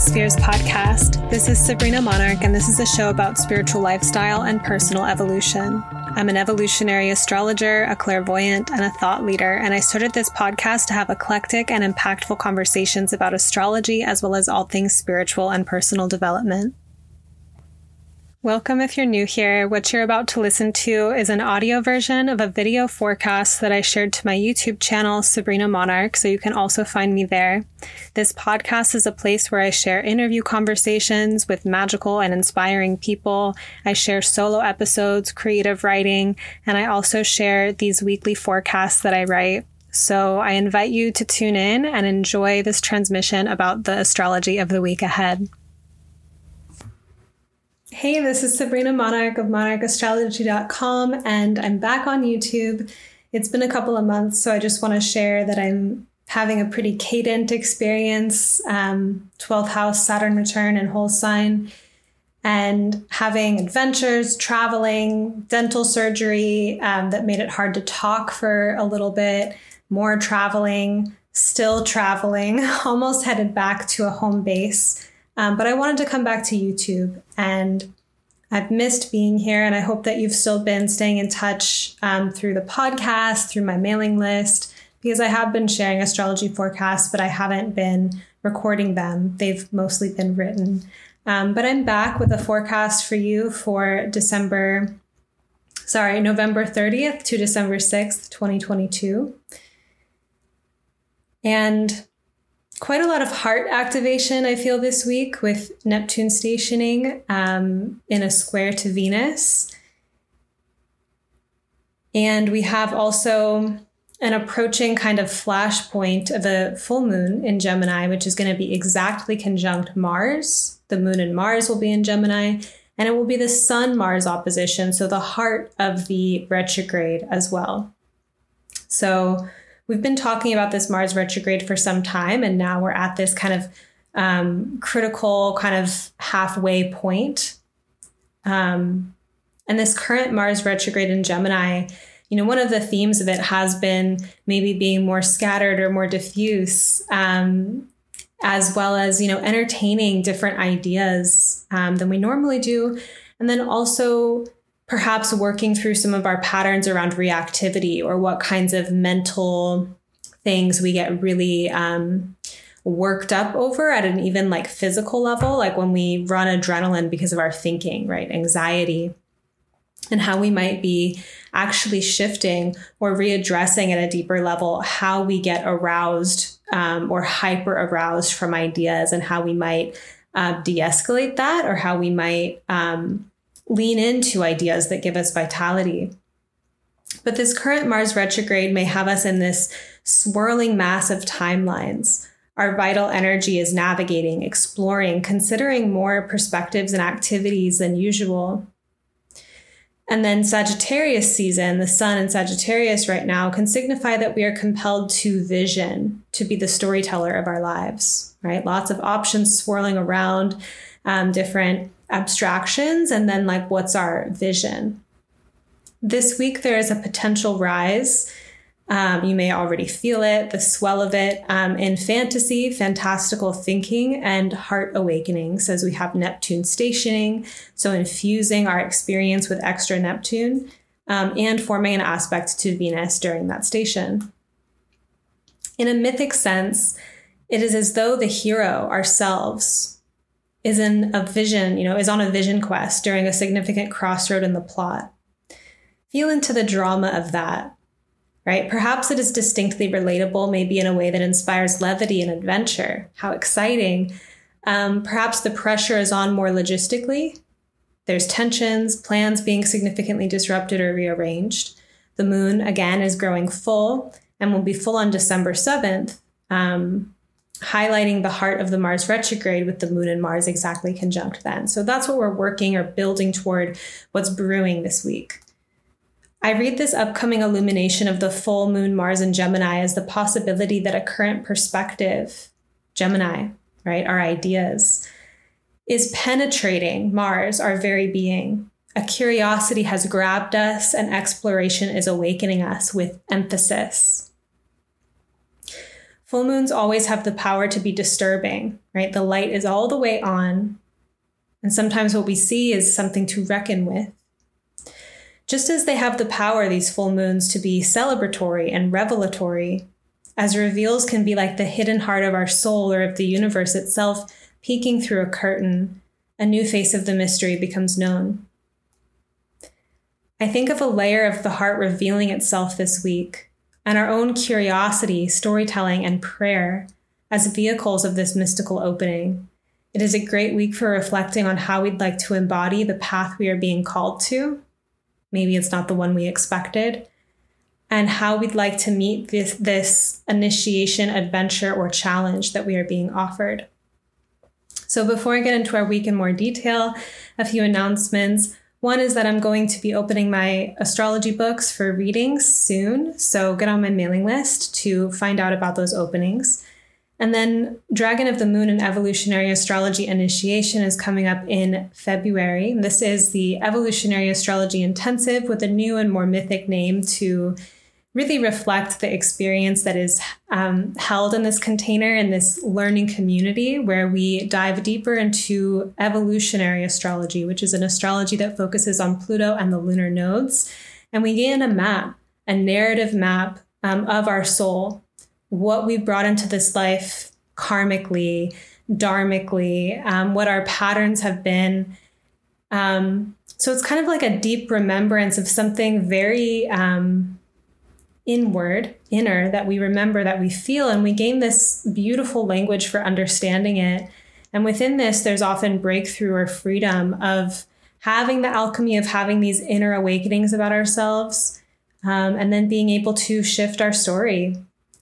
Spheres podcast. This is Sabrina Monarch, and this is a show about spiritual lifestyle and personal evolution. I'm an evolutionary astrologer, a clairvoyant, and a thought leader, and I started this podcast to have eclectic and impactful conversations about astrology as well as all things spiritual and personal development. Welcome if you're new here. What you're about to listen to is an audio version of a video forecast that I shared to my YouTube channel, Sabrina Monarch, so you can also find me there. This podcast is a place where I share interview conversations with magical and inspiring people. I share solo episodes, creative writing, and I also share these weekly forecasts that I write. So I invite you to tune in and enjoy this transmission about the astrology of the week ahead. Hey, this is Sabrina Monarch of monarchastrology.com, and I'm back on YouTube. It's been a couple of months, so I just want to share that I'm having a pretty cadent experience um, 12th house, Saturn return, and whole sign, and having adventures, traveling, dental surgery um, that made it hard to talk for a little bit, more traveling, still traveling, almost headed back to a home base. Um, but I wanted to come back to YouTube and I've missed being here, and I hope that you've still been staying in touch um, through the podcast, through my mailing list, because I have been sharing astrology forecasts, but I haven't been recording them. They've mostly been written. Um, but I'm back with a forecast for you for December, sorry, November 30th to December 6th, 2022. And quite a lot of heart activation, I feel, this week with Neptune stationing um, in a square to Venus. And we have also an approaching kind of flashpoint of a full moon in Gemini, which is going to be exactly conjunct Mars. The moon and Mars will be in Gemini, and it will be the Sun Mars opposition, so the heart of the retrograde as well. So, we've been talking about this Mars retrograde for some time, and now we're at this kind of um, critical kind of halfway point. Um, and this current Mars retrograde in Gemini, you know, one of the themes of it has been maybe being more scattered or more diffuse, um, as well as, you know, entertaining different ideas um, than we normally do. And then also perhaps working through some of our patterns around reactivity or what kinds of mental things we get really um, worked up over at an even like physical level, like when we run adrenaline because of our thinking, right? Anxiety. And how we might be actually shifting or readdressing at a deeper level how we get aroused um, or hyper aroused from ideas and how we might uh, de escalate that or how we might um, lean into ideas that give us vitality. But this current Mars retrograde may have us in this swirling mass of timelines. Our vital energy is navigating, exploring, considering more perspectives and activities than usual. And then Sagittarius season, the sun in Sagittarius right now, can signify that we are compelled to vision, to be the storyteller of our lives, right? Lots of options swirling around, um, different abstractions and then like what's our vision. This week, there is a potential rise. Um, you may already feel it, the swell of it um, in fantasy, fantastical thinking, and heart awakenings as we have Neptune stationing. So, infusing our experience with extra Neptune um, and forming an aspect to Venus during that station. In a mythic sense, it is as though the hero, ourselves, is in a vision, you know, is on a vision quest during a significant crossroad in the plot. Feel into the drama of that, right? Perhaps it is distinctly relatable, maybe in a way that inspires levity and adventure. How exciting. Um, perhaps the pressure is on more logistically. There's tensions, plans being significantly disrupted or rearranged. The moon, again, is growing full and will be full on December 7th. Um, highlighting the heart of the Mars retrograde with the moon and Mars exactly conjunct then. So that's what we're working or building toward what's brewing this week. I read this upcoming illumination of the full moon Mars in Gemini as the possibility that a current perspective, Gemini, right, our ideas, is penetrating Mars, our very being. A curiosity has grabbed us, and exploration is awakening us with emphasis Full moons always have the power to be disturbing, right? The light is all the way on. And sometimes what we see is something to reckon with. Just as they have the power, these full moons, to be celebratory and revelatory, as reveals can be like the hidden heart of our soul or of the universe itself peeking through a curtain, a new face of the mystery becomes known. I think of a layer of the heart revealing itself this week, and our own curiosity, storytelling, and prayer as vehicles of this mystical opening. It is a great week for reflecting on how we'd like to embody the path we are being called to. Maybe it's not the one we expected. And how we'd like to meet this, this initiation, adventure, or challenge that we are being offered. So, before I get into our week in more detail, a few announcements. One is that I'm going to be opening my astrology books for readings soon. So get on my mailing list to find out about those openings. And then Dragon of the Moon and Evolutionary Astrology Initiation is coming up in February. This is the Evolutionary Astrology Intensive with a new and more mythic name to really reflect the experience that is um, held in this container in this learning community where we dive deeper into evolutionary astrology, which is an astrology that focuses on Pluto and the lunar nodes. And we gain a map, a narrative map um, of our soul, what we brought into this life karmically, dharmically, um, what our patterns have been. Um, so it's kind of like a deep remembrance of something very um, inward, inner, that we remember, that we feel, and we gain this beautiful language for understanding it. And within this, there's often breakthrough or freedom of having the alchemy of having these inner awakenings about ourselves, um, and then being able to shift our story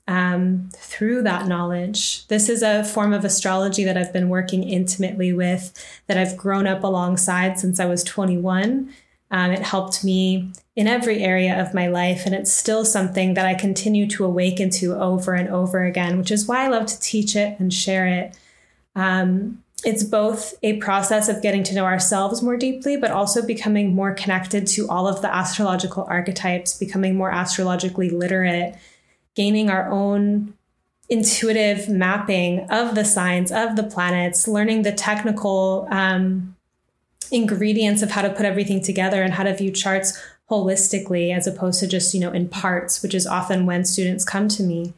um, through that knowledge. This is a form of astrology that I've been working intimately with, that I've grown up alongside since I was 21. Um, it helped me in every area of my life. And it's still something that I continue to awaken to over and over again, which is why I love to teach it and share it. Um, it's both a process of getting to know ourselves more deeply, but also becoming more connected to all of the astrological archetypes, becoming more astrologically literate, gaining our own intuitive mapping of the signs of the planets, learning the technical um, ingredients of how to put everything together and how to view charts holistically as opposed to just, you know, in parts, which is often when students come to me.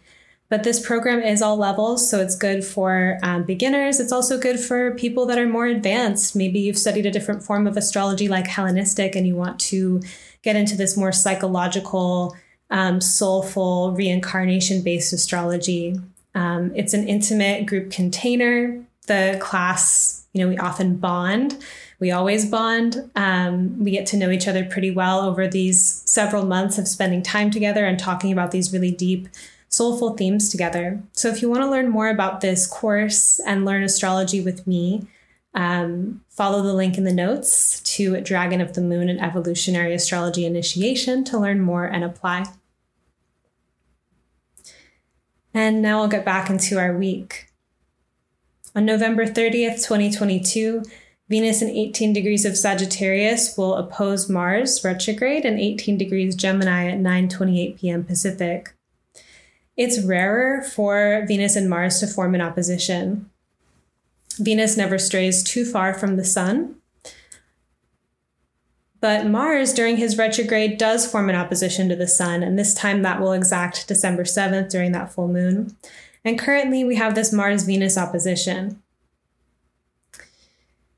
But this program is all levels, so it's good for um, beginners. It's also good for people that are more advanced. Maybe you've studied a different form of astrology like Hellenistic and you want to get into this more psychological, um, soulful, reincarnation based astrology. Um, it's an intimate group container. The class, you know, we often bond we always bond. Um, we get to know each other pretty well over these several months of spending time together and talking about these really deep, soulful themes together. So, if you want to learn more about this course and learn astrology with me, um, follow the link in the notes to Dragon of the Moon and Evolutionary Astrology Initiation to learn more and apply. And now I'll get back into our week. On November 30th, 2022, Venus in 18 degrees of Sagittarius will oppose Mars retrograde and 18 degrees Gemini at 9:28 p.m. Pacific. It's rarer for Venus and Mars to form an opposition. Venus never strays too far from the sun. But Mars, during his retrograde, does form an opposition to the sun, and this time that will exact December 7th during that full moon. And currently, we have this Mars Venus opposition.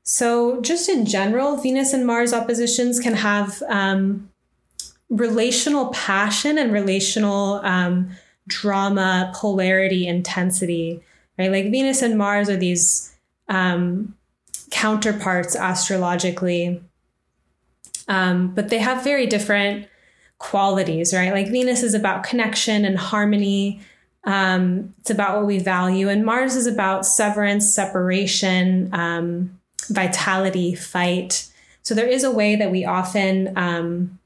So, just in general, Venus and Mars oppositions can have um, relational passion and relational um, drama, polarity, intensity, right? Like Venus and Mars are these um, counterparts astrologically, um, but they have very different qualities, right? Like Venus is about connection and harmony. Um, it's about what we value, and Mars is about severance, separation, um, vitality, fight. So there is a way that we often um,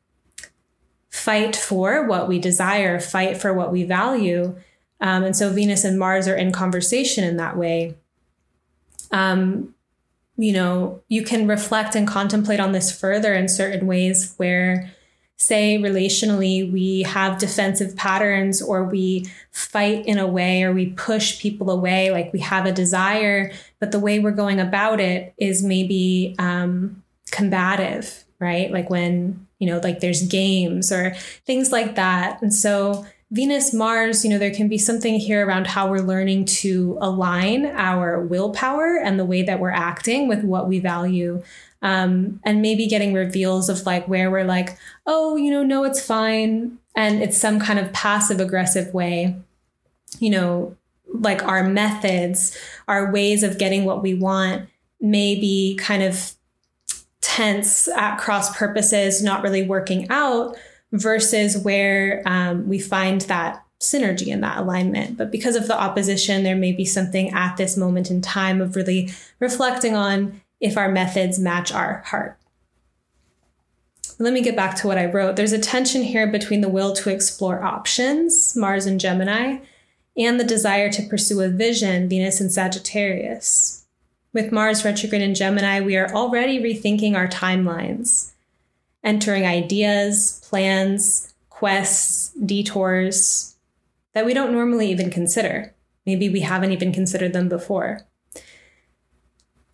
fight for what we desire, fight for what we value. Um, and so Venus and Mars are in conversation in that way. Um, you know, you can reflect and contemplate on this further in certain ways where say relationally we have defensive patterns or we fight in a way or we push people away like we have a desire but the way we're going about it is maybe um, combative right? Like when you know like there's games or things like that. And so venus mars you know there can be something here around how we're learning to align our willpower and the way that we're acting with what we value um, and maybe getting reveals of like where we're like, oh, you know, no, it's fine. And it's some kind of passive aggressive way, you know, like our methods, our ways of getting what we want may be kind of tense at cross purposes, not really working out, versus where um, we find that synergy and that alignment. But because of the opposition, there may be something at this moment in time of really reflecting on if our methods match our heart. Let me get back to what I wrote. There's a tension here between the will to explore options, Mars and Gemini, and the desire to pursue a vision, Venus and Sagittarius. With Mars retrograde in Gemini, we are already rethinking our timelines, entering ideas, plans, quests, detours that we don't normally even consider. Maybe we haven't even considered them before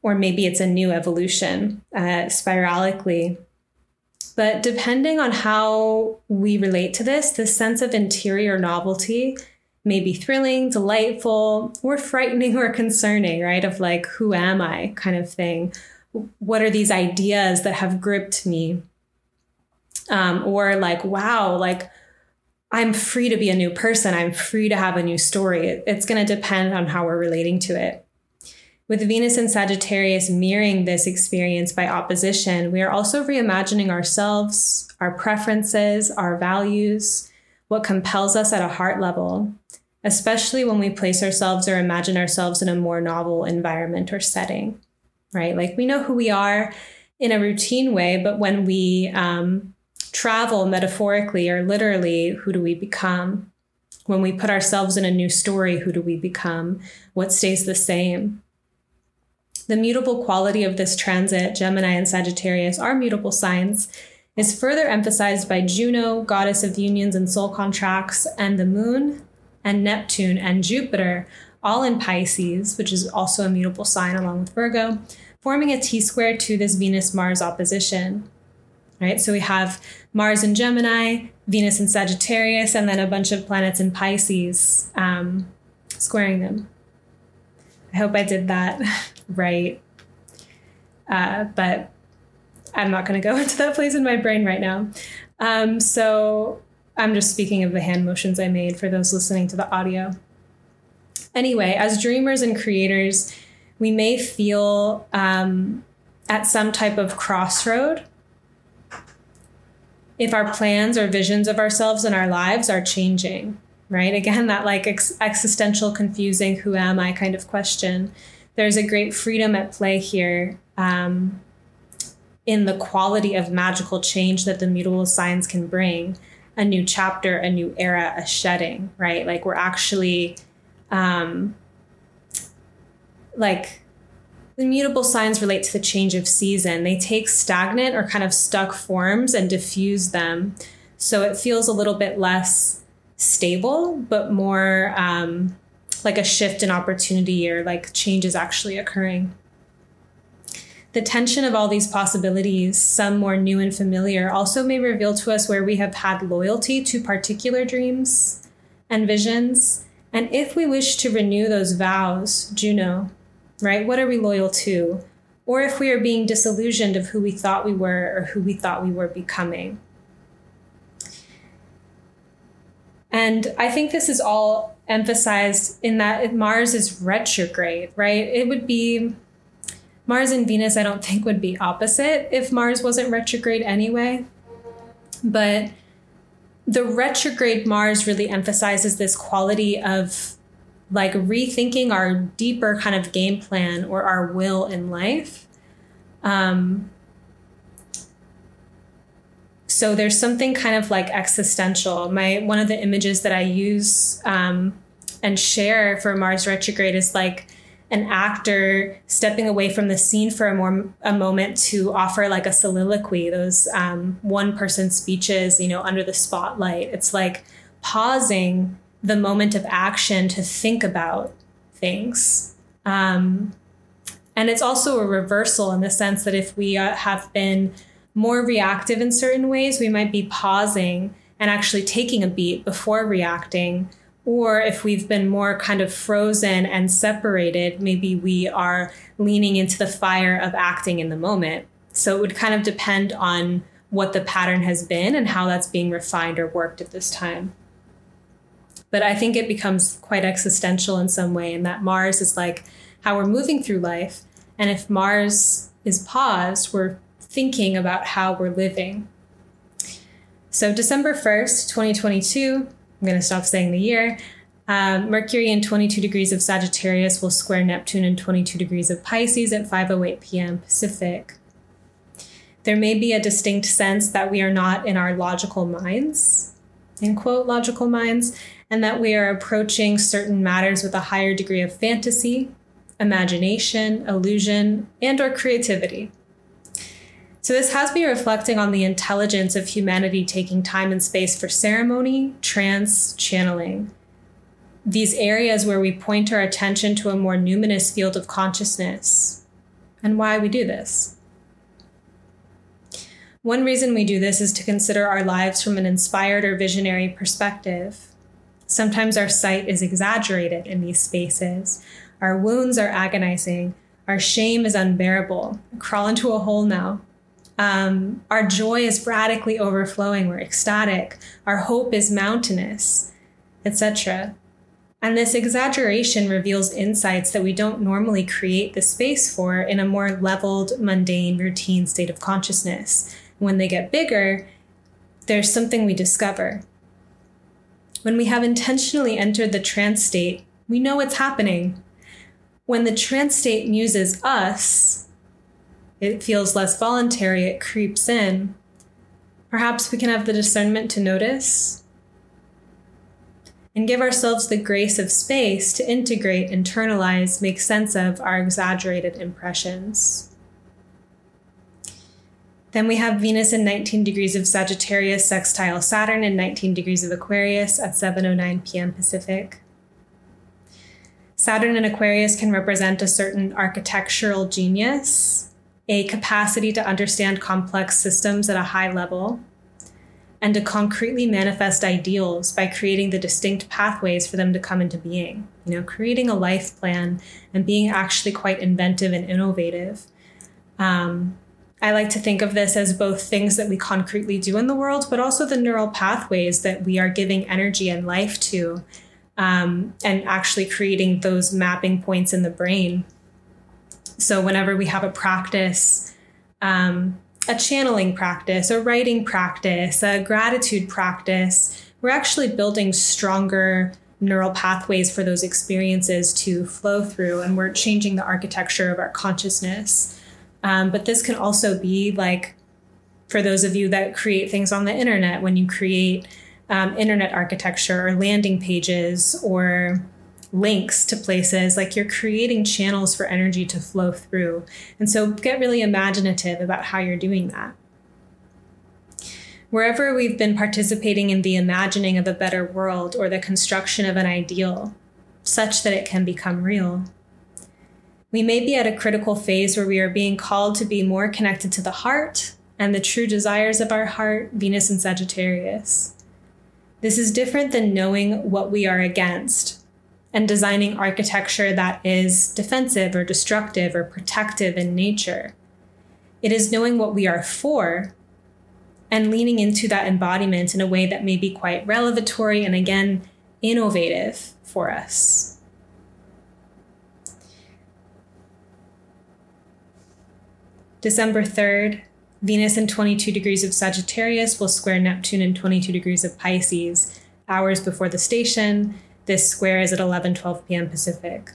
or maybe it's a new evolution uh, spiralically. But depending on how we relate to this, this sense of interior novelty may be thrilling, delightful, or frightening or concerning, right? Of like, who am I kind of thing. What are these ideas that have gripped me? Um, or like, wow, like I'm free to be a new person. I'm free to have a new story. It's going to depend on how we're relating to it. With Venus and Sagittarius mirroring this experience by opposition, we are also reimagining ourselves, our preferences, our values, what compels us at a heart level, especially when we place ourselves or imagine ourselves in a more novel environment or setting, right? Like we know who we are in a routine way, but when we um, travel metaphorically or literally, who do we become? When we put ourselves in a new story, who do we become? What stays the same? The mutable quality of this transit, Gemini and Sagittarius are mutable signs, is further emphasized by Juno, goddess of unions and soul contracts, and the moon, and Neptune and Jupiter, all in Pisces, which is also a mutable sign along with Virgo, forming a T square to this Venus Mars opposition. Right? So we have Mars in Gemini, Venus in Sagittarius, and then a bunch of planets in Pisces um, squaring them. I hope I did that right. Uh, but I'm not going to go into that place in my brain right now. Um, so I'm just speaking of the hand motions I made for those listening to the audio. Anyway, as dreamers and creators, we may feel um, at some type of crossroad if our plans or visions of ourselves and our lives are changing right? Again, that like ex- existential, confusing, who am I kind of question. There's a great freedom at play here um, in the quality of magical change that the mutable signs can bring a new chapter, a new era, a shedding, right? Like we're actually, um, like, the mutable signs relate to the change of season. They take stagnant or kind of stuck forms and diffuse them. So it feels a little bit less stable, but more um, like a shift in opportunity or like change is actually occurring. The tension of all these possibilities, some more new and familiar, also may reveal to us where we have had loyalty to particular dreams and visions. And if we wish to renew those vows, Juno, right? What are we loyal to? Or if we are being disillusioned of who we thought we were or who we thought we were becoming. And I think this is all emphasized in that Mars is retrograde, right? It would be Mars and Venus, I don't think would be opposite if Mars wasn't retrograde anyway. But the retrograde Mars really emphasizes this quality of like rethinking our deeper kind of game plan or our will in life. Um, so there's something kind of like existential. My one of the images that I use um, and share for Mars retrograde is like an actor stepping away from the scene for a more a moment to offer like a soliloquy those um, one person speeches you know under the spotlight it's like pausing the moment of action to think about things um, and it's also a reversal in the sense that if we uh, have been more reactive in certain ways we might be pausing and actually taking a beat before reacting or if we've been more kind of frozen and separated, maybe we are leaning into the fire of acting in the moment. So it would kind of depend on what the pattern has been and how that's being refined or worked at this time. But I think it becomes quite existential in some way, and that Mars is like how we're moving through life. And if Mars is paused, we're thinking about how we're living. So, December 1st, 2022, I'm going to stop saying the year. Um, Mercury in 22 degrees of Sagittarius will square Neptune in 22 degrees of Pisces at 5:08 p.m. Pacific. There may be a distinct sense that we are not in our logical minds, in quote logical minds, and that we are approaching certain matters with a higher degree of fantasy, imagination, illusion, and or creativity. So, this has me reflecting on the intelligence of humanity taking time and space for ceremony, trance, channeling. These areas where we point our attention to a more numinous field of consciousness, and why we do this. One reason we do this is to consider our lives from an inspired or visionary perspective. Sometimes our sight is exaggerated in these spaces. Our wounds are agonizing. Our shame is unbearable. Crawl into a hole now. Um, our joy is radically overflowing. We're ecstatic. Our hope is mountainous, etc. And this exaggeration reveals insights that we don't normally create the space for in a more leveled, mundane, routine state of consciousness. When they get bigger, there's something we discover. When we have intentionally entered the trance state, we know what's happening. When the trance state muses us, it feels less voluntary, it creeps in. Perhaps we can have the discernment to notice and give ourselves the grace of space to integrate, internalize, make sense of our exaggerated impressions. Then we have Venus in 19 degrees of Sagittarius sextile Saturn in 19 degrees of Aquarius at 7:09 p.m. Pacific. Saturn in Aquarius can represent a certain architectural genius, a capacity to understand complex systems at a high level, and to concretely manifest ideals by creating the distinct pathways for them to come into being. You know, creating a life plan and being actually quite inventive and innovative. Um, I like to think of this as both things that we concretely do in the world, but also the neural pathways that we are giving energy and life to, um, and actually creating those mapping points in the brain so whenever we have a practice, um, a channeling practice, a writing practice, a gratitude practice, we're actually building stronger neural pathways for those experiences to flow through, and we're changing the architecture of our consciousness. Um, but this can also be like for those of you that create things on the internet, when you create um, internet architecture or landing pages or links to places, like you're creating channels for energy to flow through. And so get really imaginative about how you're doing that. Wherever we've been participating in the imagining of a better world or the construction of an ideal, such that it can become real. We may be at a critical phase where we are being called to be more connected to the heart and the true desires of our heart, Venus and Sagittarius. This is different than knowing what we are against and designing architecture that is defensive or destructive or protective in nature. It is knowing what we are for and leaning into that embodiment in a way that may be quite revelatory and again, innovative for us. December 3rd, Venus in 22 degrees of Sagittarius will square Neptune in 22 degrees of Pisces, hours before the station, this square is at 11:12 p.m. Pacific.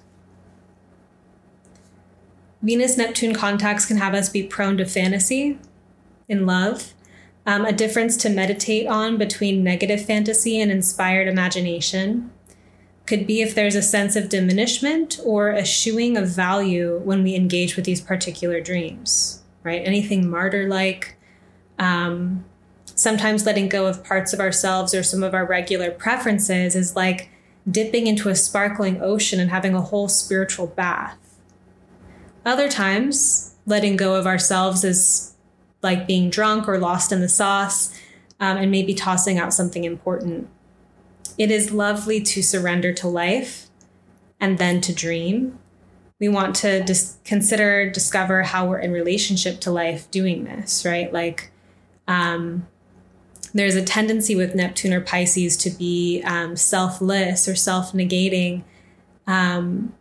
Venus Neptune contacts can have us be prone to fantasy in love, um, a difference to meditate on between negative fantasy and inspired imagination. could be if there's a sense of diminishment or eschewing of value when we engage with these particular dreams, right? Anything martyr like, um, sometimes letting go of parts of ourselves or some of our regular preferences is like dipping into a sparkling ocean and having a whole spiritual bath. Other times, letting go of ourselves is like being drunk or lost in the sauce um, and maybe tossing out something important. It is lovely to surrender to life and then to dream. We want to dis- consider, discover how we're in relationship to life doing this, right? Like, um, there's a tendency with Neptune or Pisces to be um, selfless or self negating. Um,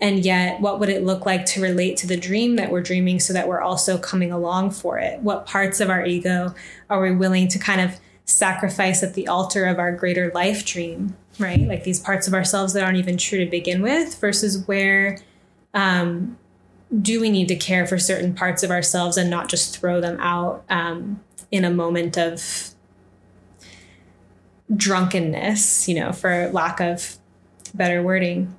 and yet, what would it look like to relate to the dream that we're dreaming so that we're also coming along for it? What parts of our ego are we willing to kind of sacrifice at the altar of our greater life dream, right? Like these parts of ourselves that aren't even true to begin with, versus where um, do we need to care for certain parts of ourselves and not just throw them out um, in a moment of drunkenness, you know, for lack of better wording.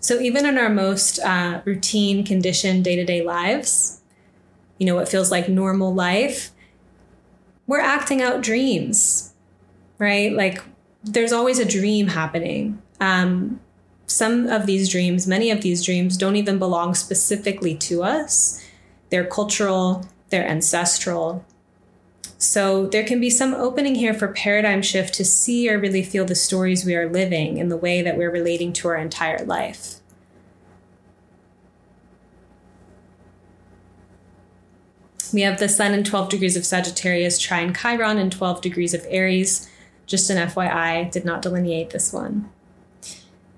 So, even in our most uh, routine, conditioned day to day lives, you know, what feels like normal life, we're acting out dreams, right? Like, there's always a dream happening. Um, some of these dreams, many of these dreams, don't even belong specifically to us. They're cultural, they're ancestral. So there can be some opening here for paradigm shift to see or really feel the stories we are living in the way that we're relating to our entire life. We have the Sun in 12 degrees of Sagittarius, trine Chiron in 12 degrees of Aries. Just an FYI, did not delineate this one.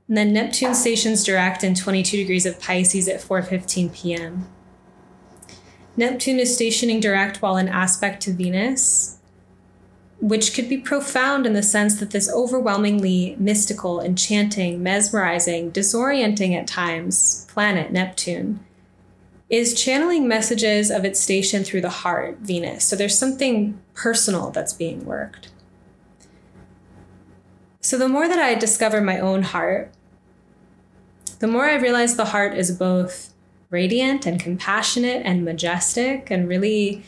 And then Neptune stations direct in 22 degrees of Pisces at 4:15 p.m. Neptune is stationing direct while in aspect to Venus, which could be profound in the sense that this overwhelmingly mystical, enchanting, mesmerizing, disorienting at times planet, Neptune, is channeling messages of its station through the heart, Venus. So there's something personal that's being worked. So the more that I discover my own heart, the more I realize the heart is both radiant and compassionate and majestic and really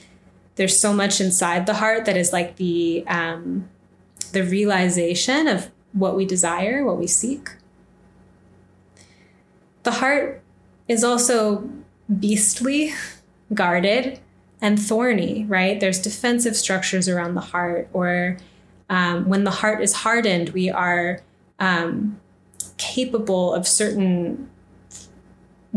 there's so much inside the heart that is like the um, the realization of what we desire what we seek. The heart is also beastly guarded and thorny right? There's defensive structures around the heart or um, when the heart is hardened we are um, capable of certain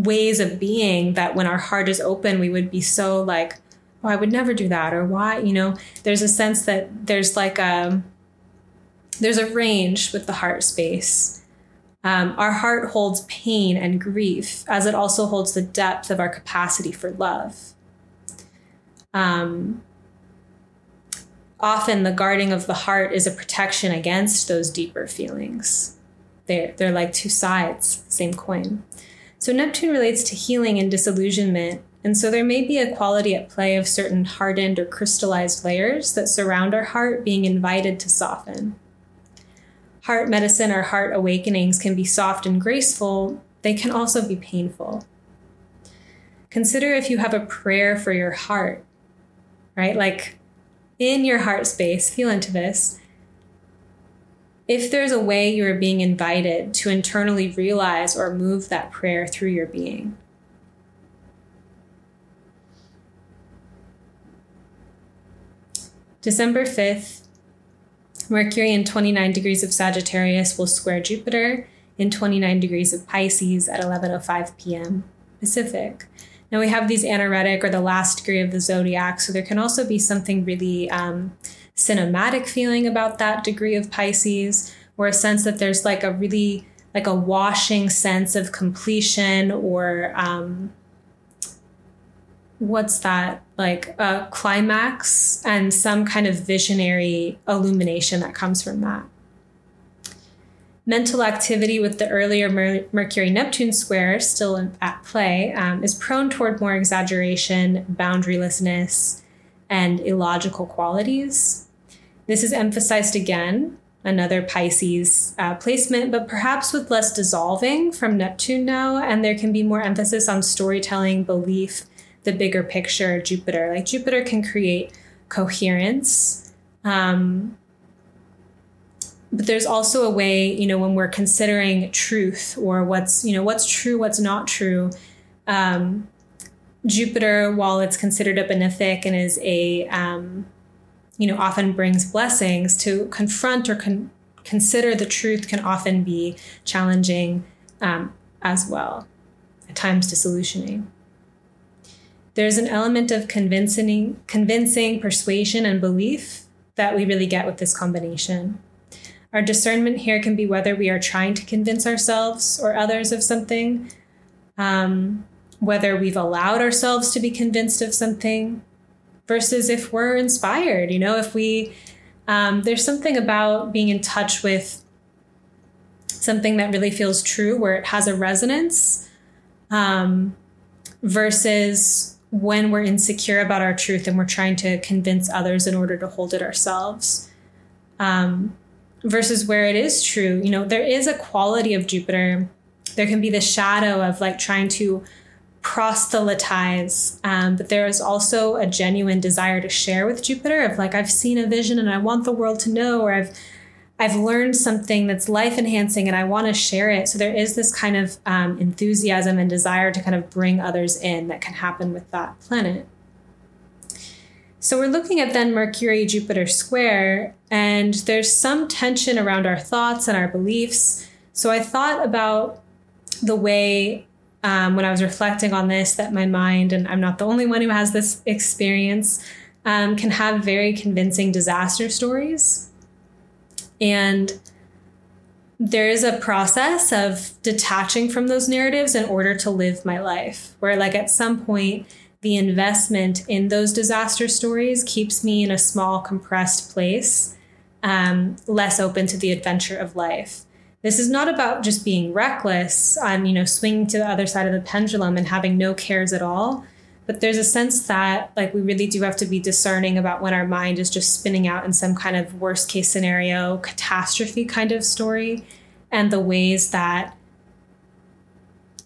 ways of being that when our heart is open, we would be so like, oh, I would never do that, or why, you know, there's a sense that there's like a, there's a range with the heart space. Um, our heart holds pain and grief, as it also holds the depth of our capacity for love. Um, often, the guarding of the heart is a protection against those deeper feelings. They're, they're like two sides, same coin. So Neptune relates to healing and disillusionment, and so there may be a quality at play of certain hardened or crystallized layers that surround our heart being invited to soften. Heart medicine or heart awakenings can be soft and graceful, they can also be painful. Consider if you have a prayer for your heart, right? Like in your heart space, feel into this if there's a way you are being invited to internally realize or move that prayer through your being. December 5th, Mercury in 29 degrees of Sagittarius will square Jupiter in 29 degrees of Pisces at 11:05 p.m. Pacific. Now we have these anaretic or the last degree of the zodiac, so there can also be something really um, cinematic feeling about that degree of Pisces, or a sense that there's like a really like a washing sense of completion or um, what's that? Like a climax and some kind of visionary illumination that comes from that. Mental activity with the earlier Mer- mercury neptune square still in, at play um, is prone toward more exaggeration boundarylessness and illogical qualities this is emphasized again another Pisces uh, placement, but perhaps with less dissolving from Neptune now. And there can be more emphasis on storytelling, belief, the bigger picture, Jupiter. Like Jupiter can create coherence. Um, but there's also a way, you know, when we're considering truth or what's, you know, what's true, what's not true. Um, Jupiter, while it's considered a benefic and is a, um, you know, often brings blessings, to confront or con- consider the truth can often be challenging um, as well, at times disillusioning. There's an element of convincing, convincing persuasion and belief that we really get with this combination. Our discernment here can be whether we are trying to convince ourselves or others of something, um, whether we've allowed ourselves to be convinced of something, versus if we're inspired. You know, if we, um, there's something about being in touch with something that really feels true, where it has a resonance, um, versus when we're insecure about our truth and we're trying to convince others in order to hold it ourselves. Um, versus where it is true. You know, there is a quality of Jupiter. There can be the shadow of like trying to proselytize, um, but there is also a genuine desire to share with Jupiter of like I've seen a vision and I want the world to know, or I've I've learned something that's life enhancing and I want to share it. So there is this kind of um, enthusiasm and desire to kind of bring others in that can happen with that planet. So we're looking at then Mercury Jupiter square, and there's some tension around our thoughts and our beliefs. So I thought about the way um, when I was reflecting on this that my mind, and I'm not the only one who has this experience, um, can have very convincing disaster stories. And there is a process of detaching from those narratives in order to live my life, where, like, at some point, the investment in those disaster stories keeps me in a small, compressed place, um, less open to the adventure of life. This is not about just being reckless on, you know, swinging to the other side of the pendulum and having no cares at all. But there's a sense that, like, we really do have to be discerning about when our mind is just spinning out in some kind of worst case scenario, catastrophe kind of story, and the ways that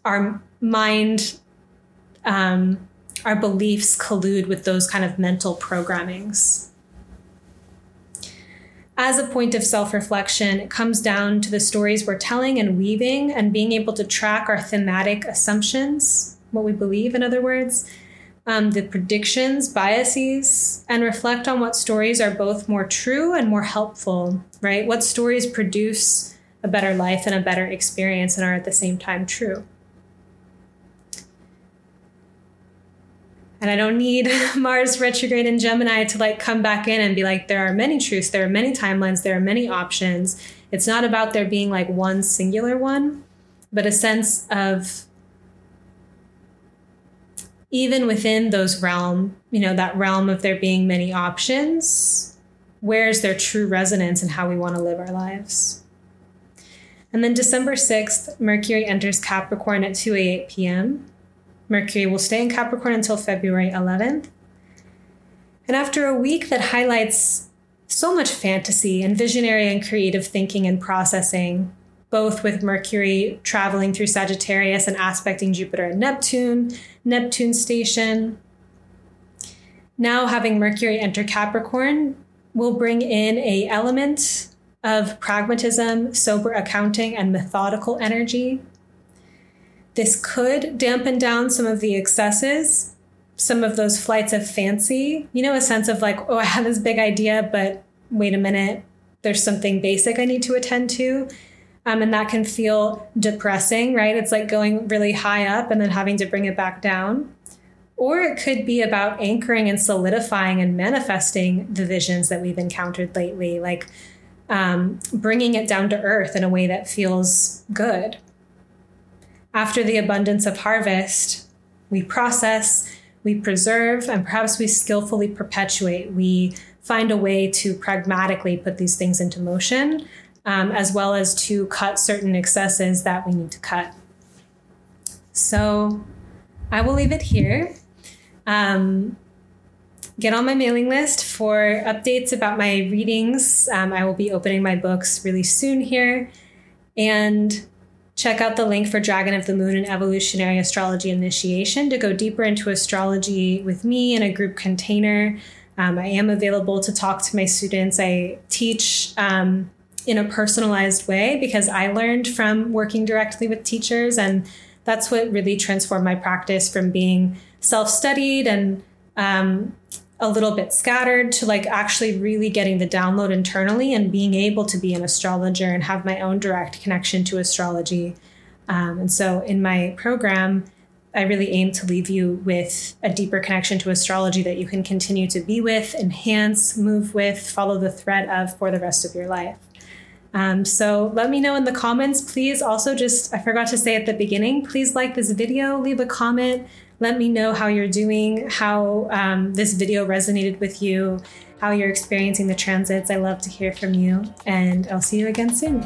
our mind um, our beliefs collude with those kind of mental programmings. As a point of self reflection, it comes down to the stories we're telling and weaving and being able to track our thematic assumptions, what we believe, in other words, um, the predictions, biases, and reflect on what stories are both more true and more helpful, right? What stories produce a better life and a better experience and are at the same time true. And I don't need Mars retrograde in Gemini to like come back in and be like, there are many truths, there are many timelines, there are many options. It's not about there being like one singular one, but a sense of even within those realm, you know, that realm of there being many options, where's their true resonance and how we want to live our lives. And then December 6th, Mercury enters Capricorn at 2 8 p.m. Mercury will stay in Capricorn until February 11th. And after a week that highlights so much fantasy and visionary and creative thinking and processing, both with Mercury traveling through Sagittarius and aspecting Jupiter and Neptune, Neptune station. Now having Mercury enter Capricorn will bring in a element of pragmatism, sober accounting, and methodical energy this could dampen down some of the excesses, some of those flights of fancy, you know, a sense of like, oh, I have this big idea, but wait a minute, there's something basic I need to attend to. Um, and that can feel depressing, right? It's like going really high up and then having to bring it back down. Or it could be about anchoring and solidifying and manifesting the visions that we've encountered lately, like um, bringing it down to earth in a way that feels good. After the abundance of harvest, we process, we preserve, and perhaps we skillfully perpetuate. We find a way to pragmatically put these things into motion, um, as well as to cut certain excesses that we need to cut. So I will leave it here. Um, get on my mailing list for updates about my readings. Um, I will be opening my books really soon here. And check out the link for Dragon of the Moon and Evolutionary Astrology Initiation to go deeper into astrology with me in a group container. Um, I am available to talk to my students. I teach um, in a personalized way because I learned from working directly with teachers. And that's what really transformed my practice from being self studied and um, a little bit scattered to like actually really getting the download internally and being able to be an astrologer and have my own direct connection to astrology. Um, and so in my program, I really aim to leave you with a deeper connection to astrology that you can continue to be with, enhance, move with, follow the thread of for the rest of your life. Um, so let me know in the comments. Please also just, I forgot to say at the beginning, please like this video, leave a comment, let me know how you're doing, how um, this video resonated with you, how you're experiencing the transits. I love to hear from you, and I'll see you again soon.